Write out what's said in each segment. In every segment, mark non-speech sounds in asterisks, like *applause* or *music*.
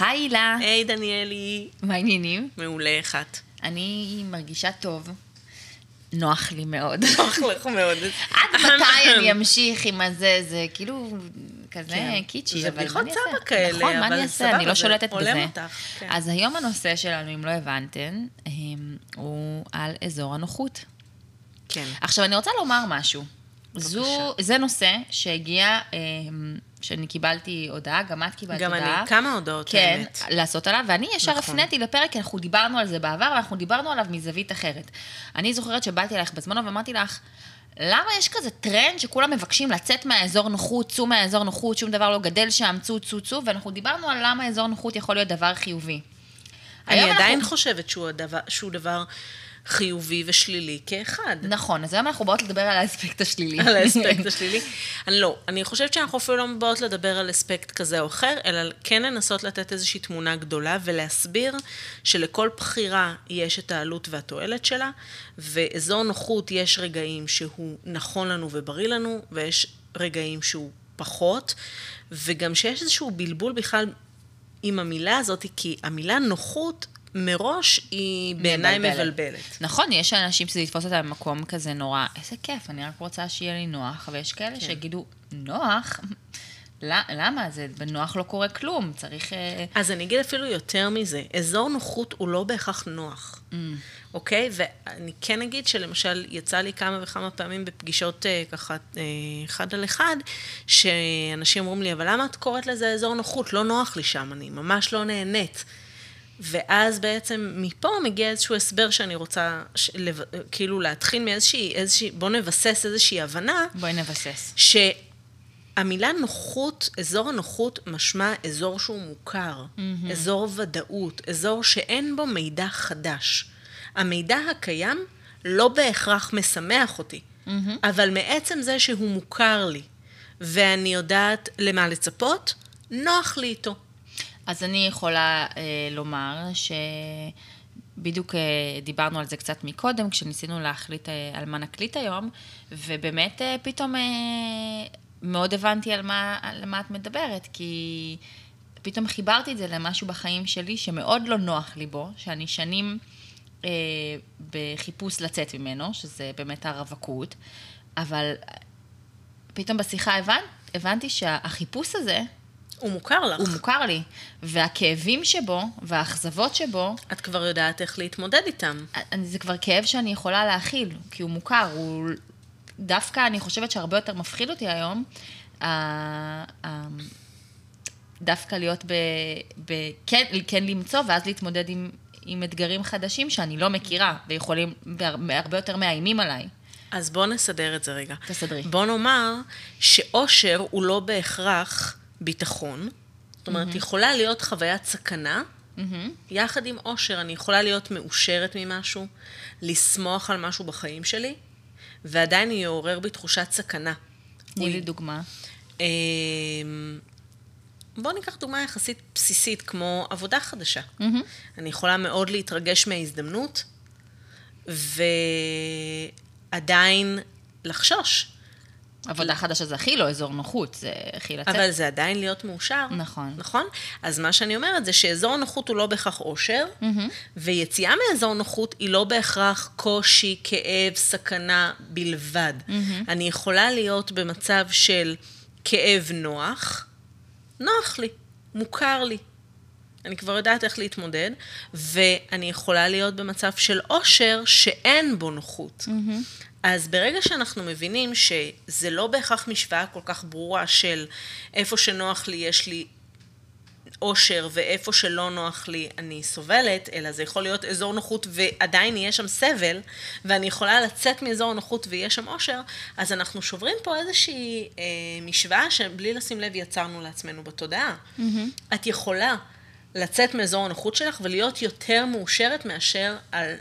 היי הילה, היי דניאלי. מה העניינים? מעולה אחת. אני מרגישה טוב. נוח לי מאוד. *laughs* נוח לך מאוד. עד מתי אני אמשיך עם הזה, זה כאילו כזה כן. קיצ'י, זה אבל בדיחות? סבא כאלה, נכון, מה אני אעשה? אני לא שולטת בזה. אותך, כן. אז היום הנושא שלנו, אם לא הבנתן, הם, הוא על אזור הנוחות. כן. עכשיו, אני רוצה לומר משהו. זו, זה נושא שהגיע, אמ, שאני קיבלתי הודעה, גם את קיבלת גם הודעה. אני, כמה הודעות כן, האמת. לעשות עליו, ואני ישר נכון. הפניתי לפרק, כי אנחנו דיברנו על זה בעבר, ואנחנו דיברנו עליו מזווית אחרת. אני זוכרת שבאתי אלייך בזמנו ואמרתי לך, למה יש כזה טרנד שכולם מבקשים לצאת מהאזור נוחות, צאו מהאזור נוחות, שום דבר לא גדל שם, צאו, צאו, צאו, ואנחנו דיברנו על למה אזור נוחות יכול להיות דבר חיובי. אני עדיין אנחנו- חושבת שהוא הדבר- שהוא דבר חיובי ושלילי כאחד. נכון, אז היום אנחנו באות לדבר על האספקט השלילי. על האספקט *laughs* השלילי. אני לא, אני חושבת שאנחנו אפילו לא באות לדבר על אספקט כזה או אחר, אלא כן לנסות לתת איזושהי תמונה גדולה ולהסביר שלכל בחירה יש את העלות והתועלת שלה, ואזור נוחות יש רגעים שהוא נכון לנו ובריא לנו, ויש רגעים שהוא פחות, וגם שיש איזשהו בלבול בכלל עם המילה הזאת, כי המילה נוחות מראש היא בעיניי מבלבלת. נכון, יש אנשים שזה יתפוס אותם במקום כזה נורא, איזה כיף, אני רק רוצה שיהיה לי נוח, ויש כן. כאלה שיגידו, נוח? *laughs* למה? זה בנוח לא קורה כלום, צריך... אה, אז אני אגיד אפילו יותר מזה, אזור נוחות הוא לא בהכרח נוח, Mm. אוקיי? ואני כן אגיד שלמשל, יצא לי כמה וכמה פעמים בפגישות אה, ככה אה, אחד על אחד, שאנשים אומרים לי, אבל למה את קוראת לזה אזור נוחות? לא נוח לי שם, אני ממש לא נהנית. ואז בעצם מפה מגיע איזשהו הסבר שאני רוצה, ש... לב... כאילו להתחיל מאיזושהי, איזושהי, בוא נבסס איזושהי הבנה, בואי נבסס. שהמילה נוחות, אזור הנוחות משמע אזור שהוא מוכר, mm-hmm. אזור ודאות, אזור שאין בו מידע חדש. המידע הקיים לא בהכרח משמח אותי, mm-hmm. אבל מעצם זה שהוא מוכר לי, ואני יודעת למה לצפות, נוח לי איתו. אז אני יכולה אה, לומר שבדיוק אה, דיברנו על זה קצת מקודם, כשניסינו להחליט אה, על מה נקליט היום, ובאמת אה, פתאום מאוד הבנתי על מה, על מה את מדברת, כי פתאום חיברתי את זה למשהו בחיים שלי שמאוד לא נוח לי בו, שאני שנים אה, בחיפוש לצאת ממנו, שזה באמת הרווקות, אבל פתאום בשיחה הבנ... הבנתי שהחיפוש הזה, הוא מוכר לך. הוא מוכר לי, והכאבים שבו, והאכזבות שבו, את כבר יודעת איך להתמודד איתם. אני- זה כבר כאב שאני יכולה להכיל, כי הוא מוכר, הוא... דווקא אני חושבת שהרבה יותר מפחיד אותי היום, דווקא להיות ב... ב... כן, כן למצוא, ואז להתמודד עם, עם אתגרים חדשים שאני לא מכירה, ויכולים, והרבה יותר מאיימים עליי. אז בואו נסדר את זה רגע. תסדרי. בוא נאמר שאושר הוא לא בהכרח ביטחון. זאת אומרת, mm-hmm. יכולה להיות חוויית סכנה, mm-hmm. יחד עם אושר אני יכולה להיות מאושרת ממשהו, לשמוח על משהו בחיים שלי, ועדיין יעורר בי תחושת סכנה. תני לי דוגמה. אמ, בואו ניקח דוגמה יחסית בסיסית, כמו עבודה חדשה. Mm-hmm. אני יכולה מאוד להתרגש מההזדמנות, ועדיין לחשוש. עבודה חדשה זה הכי לא אזור נוחות, זה הכי לצאת. אבל זה עדיין להיות מאושר. נכון. נכון? אז מה שאני אומרת זה שאזור נוחות הוא לא בהכרח אושר, ויציאה מאזור נוחות היא לא בהכרח קושי, כאב, סכנה בלבד. אני יכולה להיות במצב של כאב נוח, נוח לי, מוכר לי. אני כבר יודעת איך להתמודד, ואני יכולה להיות במצב של אושר שאין בו נוחות. אז ברגע שאנחנו מבינים שזה לא בהכרח משוואה כל כך ברורה של איפה שנוח לי יש לי אושר ואיפה שלא נוח לי אני סובלת, אלא זה יכול להיות אזור נוחות ועדיין יהיה שם סבל, ואני יכולה לצאת מאזור הנוחות ויהיה שם אושר, אז אנחנו שוברים פה איזושהי אה, משוואה שבלי לשים לב יצרנו לעצמנו בתודעה. Mm-hmm. את יכולה לצאת מאזור הנוחות שלך ולהיות יותר מאושרת מאשר על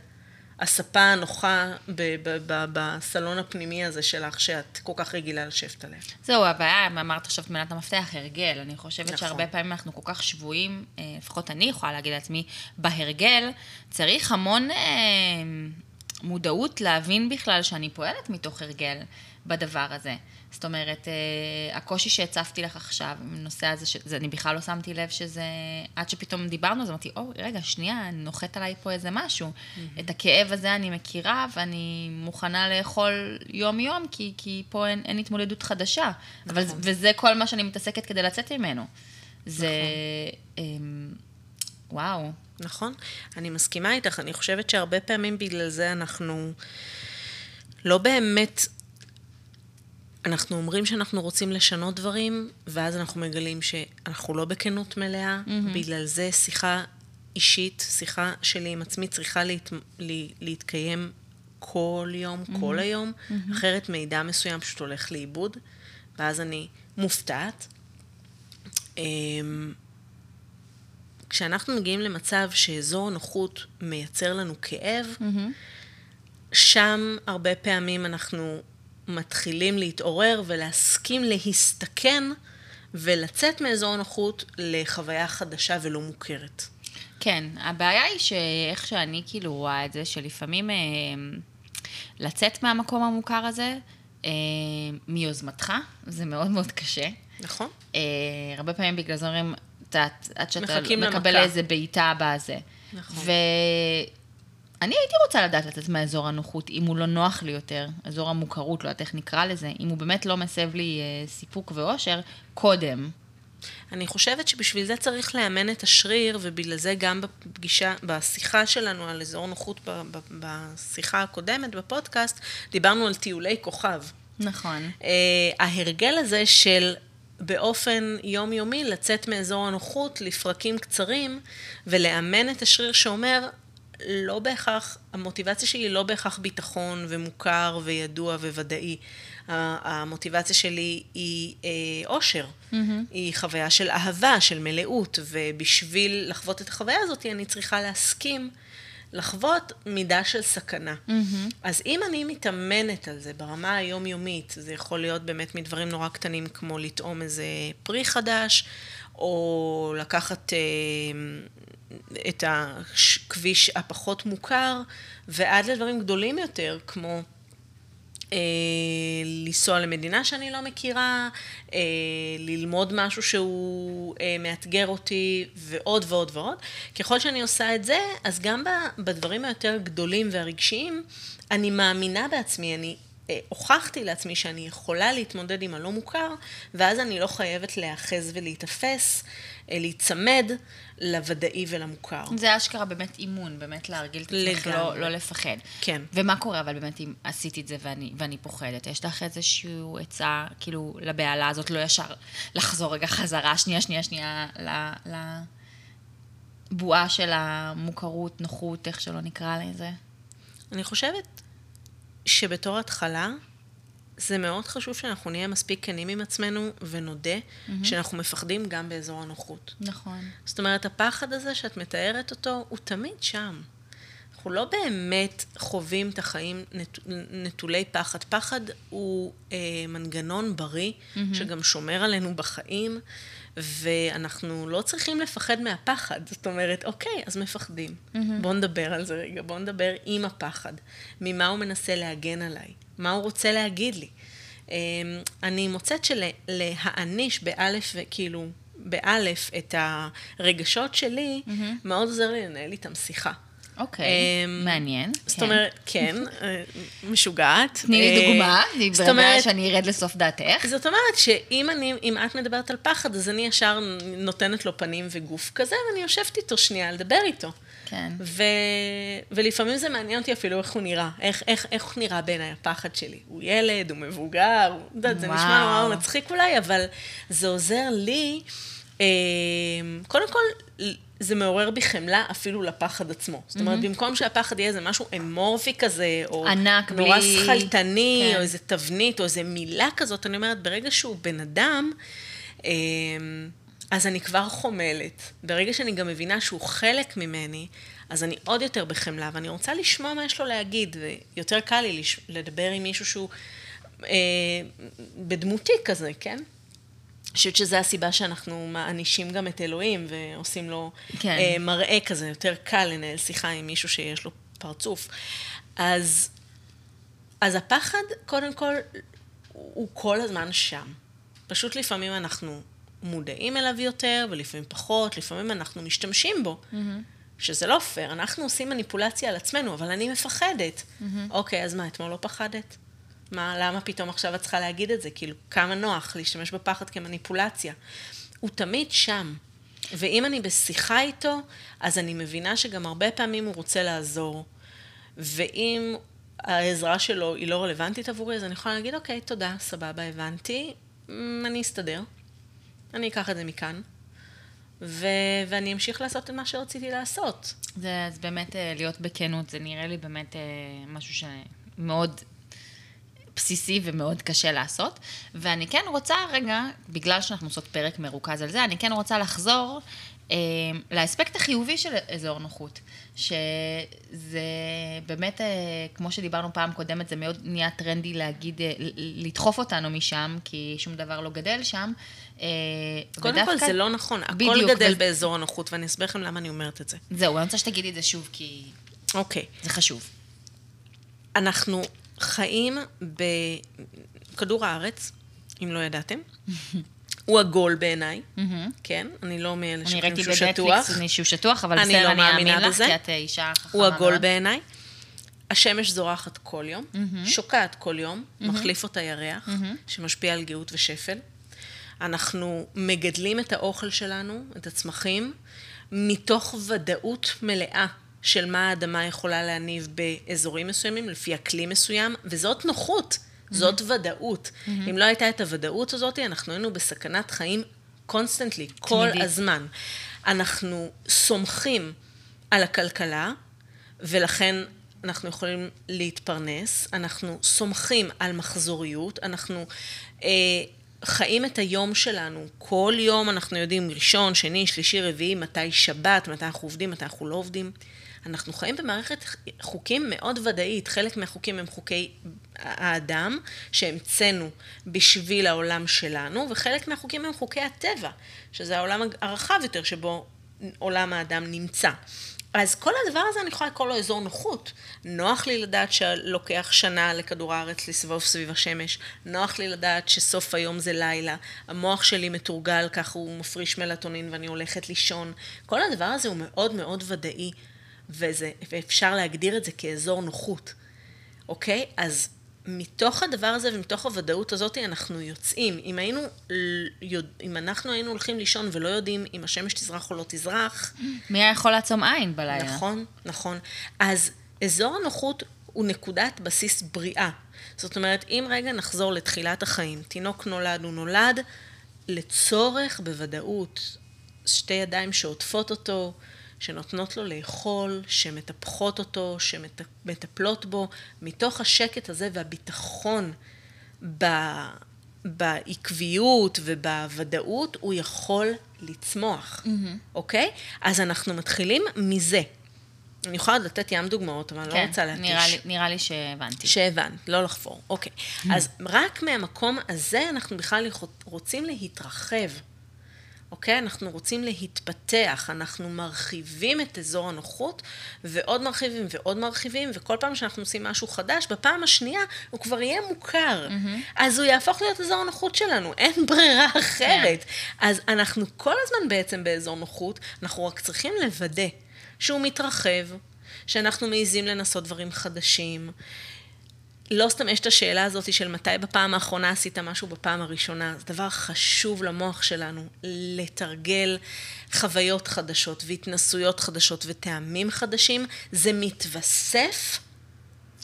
הספה הנוחה בסלון הפנימי הזה שלך, שאת כל כך רגילה לשבת עליה. זהו, הבעיה, אמרת עכשיו את מילת המפתח, הרגל. אני חושבת נכון. שהרבה פעמים אנחנו כל כך שבויים, אה, לפחות אני יכולה להגיד לעצמי, בהרגל, צריך המון אה, מודעות להבין בכלל שאני פועלת מתוך הרגל. בדבר הזה. זאת אומרת, אה, הקושי שהצפתי לך עכשיו, הנושא הזה, שזה, אני בכלל לא שמתי לב שזה, עד שפתאום דיברנו, אז אמרתי, או, רגע, שנייה, נוחת עליי פה איזה משהו. Mm-hmm. את הכאב הזה אני מכירה, ואני מוכנה לאכול יום-יום, כי, כי פה אין, אין התמודדות חדשה. נכון. אבל, וזה כל מה שאני מתעסקת כדי לצאת ממנו. זה... נכון. וואו. נכון, אני מסכימה איתך, אני חושבת שהרבה פעמים בגלל זה אנחנו לא באמת, אנחנו אומרים שאנחנו רוצים לשנות דברים, ואז אנחנו מגלים שאנחנו לא בכנות מלאה, mm-hmm. בגלל זה שיחה אישית, שיחה שלי עם עצמי צריכה להת... לה... להתקיים כל יום, mm-hmm. כל היום, mm-hmm. אחרת מידע מסוים פשוט הולך לאיבוד, ואז אני מופתעת. אמ, כשאנחנו מגיעים למצב שאזור נוחות מייצר לנו כאב, mm-hmm. שם הרבה פעמים אנחנו מתחילים להתעורר ולהסכים להסתכן ולצאת מאזור נוחות לחוויה חדשה ולא מוכרת. כן, הבעיה היא שאיך שאני כאילו רואה את זה, שלפעמים אה, לצאת מהמקום המוכר הזה, אה, מיוזמתך, זה מאוד מאוד קשה. נכון. אה, הרבה פעמים בגלל זה אומרים, עד שאתה מקבל איזה בעיטה בזה. נכון. ואני הייתי רוצה לדעת לצאת מהאזור הנוחות, אם הוא לא נוח לי יותר, אזור המוכרות, לא יודעת איך נקרא לזה, אם הוא באמת לא מסב לי אה, סיפוק ואושר, קודם. אני חושבת שבשביל זה צריך לאמן את השריר, ובגלל זה גם בפגישה, בשיחה שלנו על אזור נוחות, בשיחה הקודמת בפודקאסט, דיברנו על טיולי כוכב. נכון. Uh, ההרגל הזה של באופן יומיומי לצאת מאזור הנוחות לפרקים קצרים ולאמן את השריר שאומר, לא בהכרח, המוטיבציה שלי היא לא בהכרח ביטחון ומוכר וידוע וודאי. המוטיבציה שלי היא אה, אושר, mm-hmm. היא חוויה של אהבה, של מלאות, ובשביל לחוות את החוויה הזאת אני צריכה להסכים לחוות מידה של סכנה. Mm-hmm. אז אם אני מתאמנת על זה ברמה היומיומית, זה יכול להיות באמת מדברים נורא קטנים כמו לטעום איזה פרי חדש, או לקחת אה, את הכביש הפחות מוכר, ועד לדברים גדולים יותר, כמו אה, לנסוע למדינה שאני לא מכירה, אה, ללמוד משהו שהוא אה, מאתגר אותי, ועוד ועוד ועוד. ככל שאני עושה את זה, אז גם בדברים היותר גדולים והרגשיים, אני מאמינה בעצמי, אני הוכחתי לעצמי שאני יכולה להתמודד עם הלא מוכר, ואז אני לא חייבת להיאחז ולהיתפס, להיצמד לוודאי ולמוכר. זה אשכרה באמת אימון, באמת להרגיל את עצמך לא, לא לפחד. כן. ומה קורה אבל באמת אם עשיתי את זה ואני, ואני פוחדת? יש לך איזושהי עצה, כאילו, לבהלה הזאת, לא ישר לחזור רגע חזרה, שנייה, שנייה, שנייה, לבועה של המוכרות, נוחות, איך שלא נקרא לזה? אני חושבת שבתור התחלה, זה מאוד חשוב שאנחנו נהיה מספיק כנים עם עצמנו ונודה mm-hmm. שאנחנו מפחדים גם באזור הנוחות. נכון. זאת אומרת, הפחד הזה שאת מתארת אותו, הוא תמיד שם. אנחנו לא באמת חווים את החיים נת, נטולי פחד. פחד הוא אה, מנגנון בריא, mm-hmm. שגם שומר עלינו בחיים, ואנחנו לא צריכים לפחד מהפחד. זאת אומרת, אוקיי, אז מפחדים. Mm-hmm. בואו נדבר על זה רגע, בואו נדבר עם הפחד. ממה הוא מנסה להגן עליי? מה הוא רוצה להגיד לי? אמ, אני מוצאת שלהעניש באלף, כאילו, באלף את הרגשות שלי, mm-hmm. מאוד עוזר לי לנהל איתם שיחה. אוקיי, אמ, מעניין. זאת כן. אומרת, כן, אה, משוגעת. תני לי אה, דוגמה, זאת אומרת, שאני ארד לסוף דעתך. זאת אומרת שאם אני, אם את מדברת על פחד, אז אני ישר נותנת לו פנים וגוף כזה, ואני יושבת איתו שנייה לדבר איתו. כן. ו... ולפעמים זה מעניין אותי אפילו איך הוא נראה, איך, איך, איך נראה בעיניי הפחד שלי. הוא ילד, הוא מבוגר, הוא, יודעת, זה נשמע נורא מצחיק אולי, אבל זה עוזר לי, אה, קודם כל, זה מעורר בי חמלה אפילו לפחד עצמו. זאת אומרת, mm-hmm. במקום שהפחד יהיה איזה משהו אמורפי כזה, או ענק, נורא בלי... שכלתני, כן. או איזה תבנית, או איזה מילה כזאת, אני אומרת, ברגע שהוא בן אדם, אה, אז אני כבר חומלת. ברגע שאני גם מבינה שהוא חלק ממני, אז אני עוד יותר בחמלה, ואני רוצה לשמוע מה יש לו להגיד, ויותר קל לי. לדבר עם מישהו שהוא אה, בדמותי כזה, כן? אני חושבת שזו הסיבה שאנחנו מענישים גם את אלוהים ועושים לו כן. אה, מראה כזה, יותר קל לנהל שיחה עם מישהו שיש לו פרצוף. אז, אז הפחד, קודם כל, הוא כל הזמן שם. פשוט לפעמים אנחנו מודעים אליו יותר, ולפעמים פחות, לפעמים אנחנו משתמשים בו. Mm-hmm. שזה לא פייר, אנחנו עושים מניפולציה על עצמנו, אבל אני מפחדת. Mm-hmm. אוקיי, אז מה, אתמול לא פחדת? מה, למה פתאום עכשיו את צריכה להגיד את זה? כאילו, כמה נוח להשתמש בפחד כמניפולציה. הוא תמיד שם. ואם אני בשיחה איתו, אז אני מבינה שגם הרבה פעמים הוא רוצה לעזור. ואם העזרה שלו היא לא רלוונטית עבורי, אז אני יכולה להגיד, אוקיי, תודה, סבבה, הבנתי, אני אסתדר. אני אקח את זה מכאן. ו- ואני אמשיך לעשות את מה שרציתי לעשות. זה, אז באמת אה, להיות בכנות, זה נראה לי באמת אה, משהו שמאוד בסיסי ומאוד קשה לעשות. ואני כן רוצה רגע, בגלל שאנחנו עושות פרק מרוכז על זה, אני כן רוצה לחזור אה, לאספקט החיובי של אזור נוחות. שזה באמת, אה, כמו שדיברנו פעם קודמת, זה מאוד נהיה טרנדי להגיד, אה, לדחוף אותנו משם, כי שום דבר לא גדל שם. אה, קודם ודווקא... כל, זה לא נכון. בדיוק. הכל גדל ו... באזור הנוחות, ואני אסביר לכם למה אני אומרת את זה. זהו, אני רוצה שתגידי את זה שוב, כי... אוקיי. זה חשוב. אנחנו חיים בכדור הארץ, אם לא ידעתם. *laughs* הוא עגול בעיניי, כן? אני לא מאלה שחושבים שהוא שטוח. אני ראיתי בנטפליקס שהוא שטוח, אבל בסדר, אני אאמין לך, כי את אישה חכמה מאוד. הוא עגול בעיניי. השמש זורחת כל יום, שוקעת כל יום, מחליף אותה ירח, שמשפיע על גאות ושפל. אנחנו מגדלים את האוכל שלנו, את הצמחים, מתוך ודאות מלאה של מה האדמה יכולה להניב באזורים מסוימים, לפי אקלים מסוים, וזאת נוחות. זאת mm-hmm. ודאות. Mm-hmm. אם לא הייתה את הוודאות הזאת, אנחנו היינו בסכנת חיים constantly, כל הזמן. אנחנו סומכים על הכלכלה, ולכן אנחנו יכולים להתפרנס, אנחנו סומכים על מחזוריות, אנחנו אה, חיים את היום שלנו, כל יום אנחנו יודעים ראשון, שני, שלישי, רביעי, מתי שבת, מתי אנחנו עובדים, מתי אנחנו לא עובדים. אנחנו חיים במערכת חוקים מאוד ודאית, חלק מהחוקים הם חוקי האדם שהמצאנו בשביל העולם שלנו, וחלק מהחוקים הם חוקי הטבע, שזה העולם הרחב יותר שבו עולם האדם נמצא. אז כל הדבר הזה אני יכולה לקרוא לו אזור נוחות. נוח לי לדעת שלוקח שנה לכדור הארץ לסבוב סביב השמש, נוח לי לדעת שסוף היום זה לילה, המוח שלי מתורגל, ככה הוא מפריש מלטונין ואני הולכת לישון. כל הדבר הזה הוא מאוד מאוד ודאי, וזה, ואפשר להגדיר את זה כאזור נוחות, אוקיי? אז מתוך הדבר הזה ומתוך הוודאות הזאת אנחנו יוצאים. אם היינו, אם אנחנו היינו הולכים לישון ולא יודעים אם השמש תזרח או לא תזרח... מי היה יכול לעצום עין בלילה? נכון, נכון. אז אזור הנוחות הוא נקודת בסיס בריאה. זאת אומרת, אם רגע נחזור לתחילת החיים, תינוק נולד, הוא נולד לצורך בוודאות, שתי ידיים שעוטפות אותו, שנותנות לו לאכול, שמטפחות אותו, שמטפלות בו, מתוך השקט הזה והביטחון ב... בעקביות ובוודאות, הוא יכול לצמוח, mm-hmm. אוקיי? אז אנחנו מתחילים מזה. אני יכולה עוד לתת ים דוגמאות, אבל כן, אני לא כן, רוצה להתיש. נראה לי, נראה לי שהבנתי. שהבנת, לא לחפור. אוקיי. Mm-hmm. אז רק מהמקום הזה אנחנו בכלל רוצים להתרחב. אוקיי? אנחנו רוצים להתפתח, אנחנו מרחיבים את אזור הנוחות, ועוד מרחיבים ועוד מרחיבים, וכל פעם שאנחנו עושים משהו חדש, בפעם השנייה הוא כבר יהיה מוכר. Mm-hmm. אז הוא יהפוך להיות אזור הנוחות שלנו, *laughs* אין ברירה אחרת. Yeah. כן. אז אנחנו כל הזמן בעצם באזור נוחות, אנחנו רק צריכים לוודא שהוא מתרחב, שאנחנו מעיזים לנסות דברים חדשים, לא סתם יש את השאלה הזאת של מתי בפעם האחרונה עשית משהו בפעם הראשונה. זה דבר חשוב למוח שלנו, לתרגל חוויות חדשות והתנסויות חדשות וטעמים חדשים. זה מתווסף.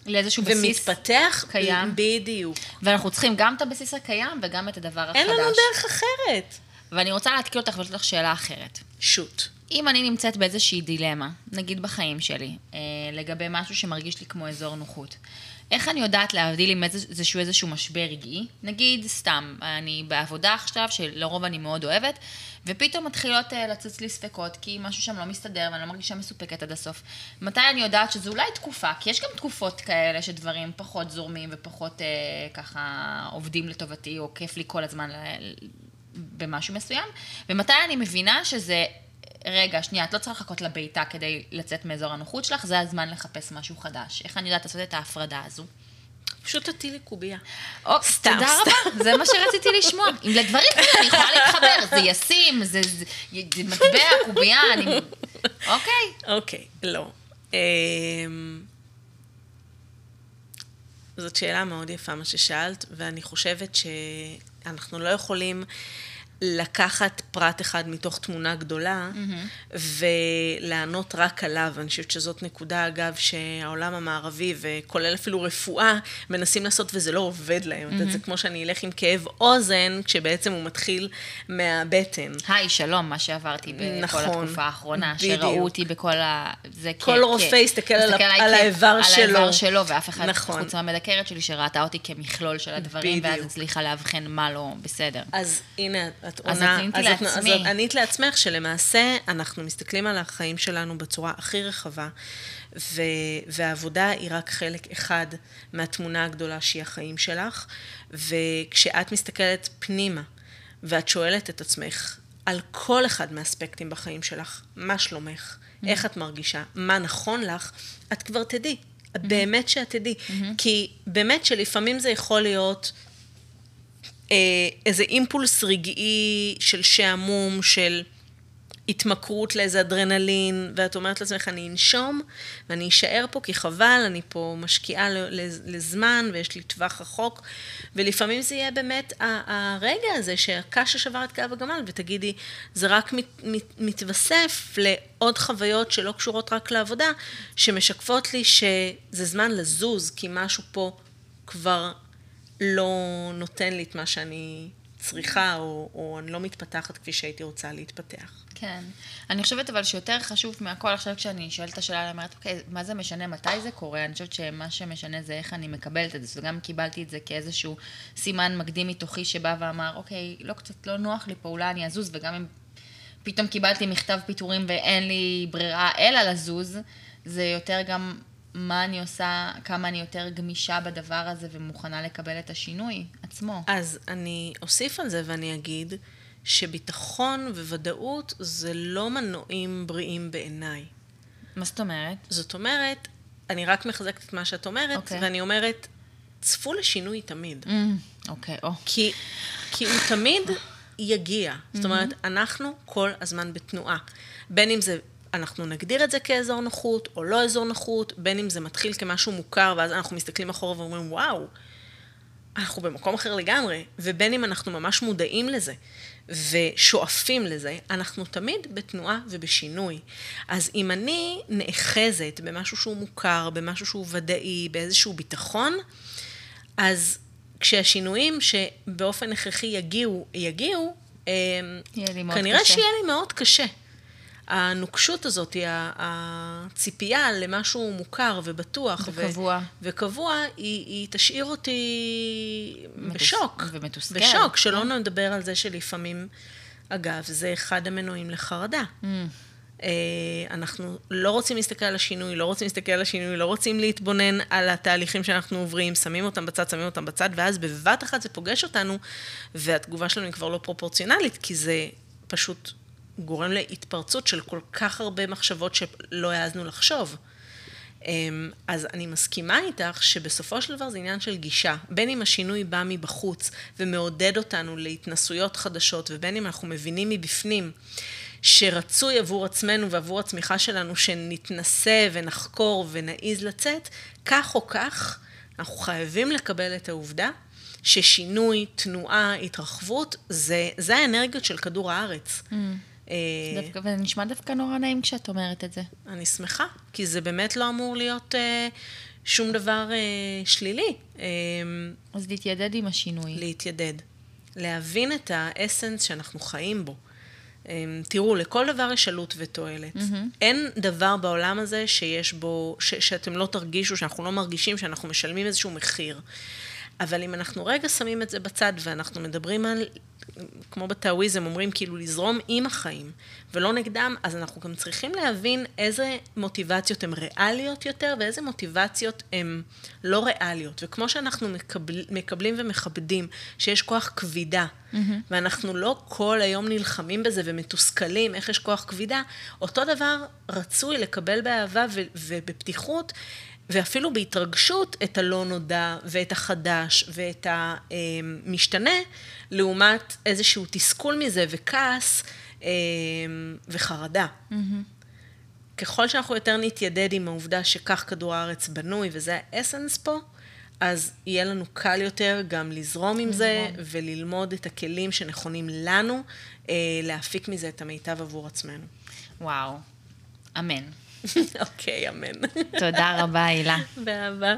לאיזשהו בסיס ומתפתח קיים. בדיוק. ואנחנו צריכים גם את הבסיס הקיים וגם את הדבר החדש. אין לנו דרך אחרת. ואני רוצה להתקיל אותך ולשאול אותך שאלה אחרת. שוט. אם אני נמצאת באיזושהי דילמה, נגיד בחיים שלי, אה, לגבי משהו שמרגיש לי כמו אזור נוחות, איך אני יודעת להבדיל עם איזשהו איזשהו משבר רגעי? נגיד, סתם, אני בעבודה עכשיו, שלרוב אני מאוד אוהבת, ופתאום מתחילות אה, לצוץ לי ספקות, כי משהו שם לא מסתדר ואני לא מרגישה מסופקת עד הסוף. מתי אני יודעת שזו אולי תקופה? כי יש גם תקופות כאלה שדברים פחות זורמים ופחות אה, ככה עובדים לטובתי, או כיף לי כל הזמן במשהו מסוים, ומתי אני מבינה שזה רגע, שנייה, את לא צריכה לחכות לביתה כדי לצאת מאזור הנוחות שלך, זה הזמן לחפש משהו חדש. איך אני יודעת לעשות את ההפרדה הזו? פשוט תטילי קובייה. או, סתם, תודה. רבה, זה מה שרציתי לשמוע. *laughs* אם לדברים כאלה אני יכולה להתחבר, זה ישים, זה, זה, זה מטבע, קובייה, אני... אוקיי. אוקיי, לא. אמ, זאת שאלה מאוד יפה מה ששאלת, ואני חושבת שאנחנו לא יכולים לקחת פרט אחד מתוך תמונה גדולה mm-hmm. ולענות רק עליו. אני חושבת שזאת נקודה, אגב, שהעולם המערבי, וכולל אפילו רפואה, מנסים לעשות וזה לא עובד להם. Mm-hmm. זה כמו שאני אלך עם כאב אוזן, כשבעצם הוא מתחיל מהבטן. היי, שלום, מה שעברתי בכל נכון, התקופה האחרונה, בדיוק. שראו אותי בכל ה... זה כל כ- רופא יסתכל על על האיבר על שלו. האיבר שלו, ואף אחד, נכון. חוץ מהמדקרת שלי, שראתה אותי כמכלול של הדברים, ואז בדיוק. הצליחה לאבחן מה לא בסדר. אז הנה, את אז עונה, עניתי את- לעצמי. אז את ענית לעצמך שלמעשה אנחנו מסתכלים על החיים שלנו בצורה הכי רחבה, ו, והעבודה היא רק חלק אחד מהתמונה הגדולה שהיא החיים שלך, וכשאת מסתכלת פנימה ואת שואלת את עצמך על כל אחד מהאספקטים בחיים שלך, מה שלומך, איך את מרגישה, מה נכון לך, את כבר תדעי. באמת שאת תדעי. כי באמת שלפעמים זה יכול להיות איזה אימפולס רגעי של שעמום, של התמכרות לאיזה אדרנלין, ואת אומרת לעצמך, אני אנשום ואני אשאר פה כי חבל, אני פה משקיעה לזמן ויש לי טווח רחוק, ולפעמים זה יהיה באמת הרגע הזה שהקש ששבר את גב הגמל, ותגידי, זה רק מת, מת, מתווסף לעוד חוויות שלא קשורות רק לעבודה, שמשקפות לי שזה זמן לזוז, כי משהו פה כבר לא נותן לי את מה שאני צריכה, או, או אני לא מתפתחת כפי שהייתי רוצה להתפתח. כן. אני חושבת אבל שיותר חשוב מהכל, עכשיו כשאני שואלת את השאלה, אני אומרת, אוקיי, מה זה משנה, מתי זה קורה? אני חושבת שמה שמשנה זה איך אני מקבלת את זה. וגם קיבלתי את זה כאיזשהו סימן מקדים מתוכי שבא ואמר, אוקיי, לא קצת לא נוח לי פה, אולי אני אזוז, וגם אם פתאום קיבלתי מכתב פיטורים ואין לי ברירה אלא לזוז, זה יותר גם מה אני עושה, כמה אני יותר גמישה בדבר הזה ומוכנה לקבל את השינוי עצמו. אז אני אוסיף על זה ואני אגיד שביטחון וודאות זה לא מנועים בריאים בעיניי. מה זאת אומרת? זאת אומרת, אני רק מחזקת את מה שאת אומרת, אוקיי. okay. ואני אומרת, צפו לשינוי תמיד. Mm, אוקיי, או. כי, כי הוא תמיד יגיע. זאת אומרת, אנחנו כל הזמן בתנועה. בין אם זה, אנחנו נגדיר את זה כאזור נוחות או לא אזור נוחות, בין אם זה מתחיל כמשהו מוכר, ואז אנחנו מסתכלים אחורה ואומרים, וואו, אנחנו במקום אחר לגמרי, ובין אם אנחנו ממש מודעים לזה ושואפים לזה, אנחנו תמיד בתנועה ובשינוי. אז אם אני נאחזת במשהו שהוא מוכר, במשהו שהוא ודאי, באיזשהו ביטחון, אז כשהשינויים שבאופן הכרחי יגיעו, יגיעו, אמ, כנראה קשה. שיהיה לי מאוד קשה. הנוקשות הזאת, הציפייה למשהו מוכר ובטוח. ו- וקבוע. וקבוע, היא, היא תשאיר אותי מתוס- בשוק. ומתוסכל. בשוק, שלא נדבר על זה שלפעמים, אגב, זה אחד המנועים לחרדה. Mm. אה, אנחנו לא רוצים להסתכל על השינוי, לא רוצים להסתכל על השינוי, לא רוצים להתבונן על התהליכים שאנחנו עוברים, שמים אותם בצד, שמים אותם בצד, ואז בבת אחת זה פוגש אותנו, והתגובה שלנו היא כבר לא פרופורציונלית, כי זה פשוט גורם להתפרצות של כל כך הרבה מחשבות שלא העזנו לחשוב. אמ, אז אני מסכימה איתך שבסופו של דבר זה עניין של גישה. בין אם השינוי בא מבחוץ ומעודד אותנו להתנסויות חדשות, ובין אם אנחנו מבינים מבפנים שרצוי עבור עצמנו ועבור הצמיחה שלנו שנתנסה ונחקור ונעז לצאת, כך או כך, אנחנו חייבים לקבל את העובדה ששינוי, תנועה, התרחבות, זה, זה האנרגיות של כדור הארץ. אה, דווקא, וזה נשמע דווקא נורא נעים כשאת אומרת את זה. אני שמחה, כי זה באמת לא אמור להיות אה, שום דבר אה, שלילי. אה, אז להתיידד עם השינוי. להתיידד. להבין את האסנס שאנחנו חיים בו. אה, תראו, לכל דבר יש עלות ותועלת. Mm-hmm. אין דבר בעולם הזה שיש בו, ש, שאתם לא תרגישו, שאנחנו לא מרגישים שאנחנו משלמים איזשהו מחיר. אבל אם אנחנו רגע שמים את זה בצד ואנחנו מדברים על, כמו בטאוויזם, אומרים כאילו לזרום עם החיים ולא נגדם, אז אנחנו גם צריכים להבין איזה מוטיבציות הן ריאליות יותר ואיזה מוטיבציות הן לא ריאליות. וכמו שאנחנו מקבל, מקבלים ומכבדים שיש כוח כבידה, mm-hmm. ואנחנו לא כל היום נלחמים בזה ומתוסכלים איך יש כוח כבידה, אותו דבר רצוי לקבל באהבה ו- ובפתיחות ואפילו בהתרגשות את הלא נודע ואת החדש ואת המשתנה, לעומת איזשהו תסכול מזה וכעס אה, וחרדה. Mm-hmm. ככל שאנחנו יותר נתיידד עם העובדה שכך כדור הארץ בנוי, וזה האסנס פה, אז יהיה לנו קל יותר גם לזרום עם זה וללמוד את הכלים שנכונים לנו, אה, להפיק מזה את המיטב עבור עצמנו. וואו, אמן. *laughs* אוקיי, אמן. תודה רבה, הילה. באהבה.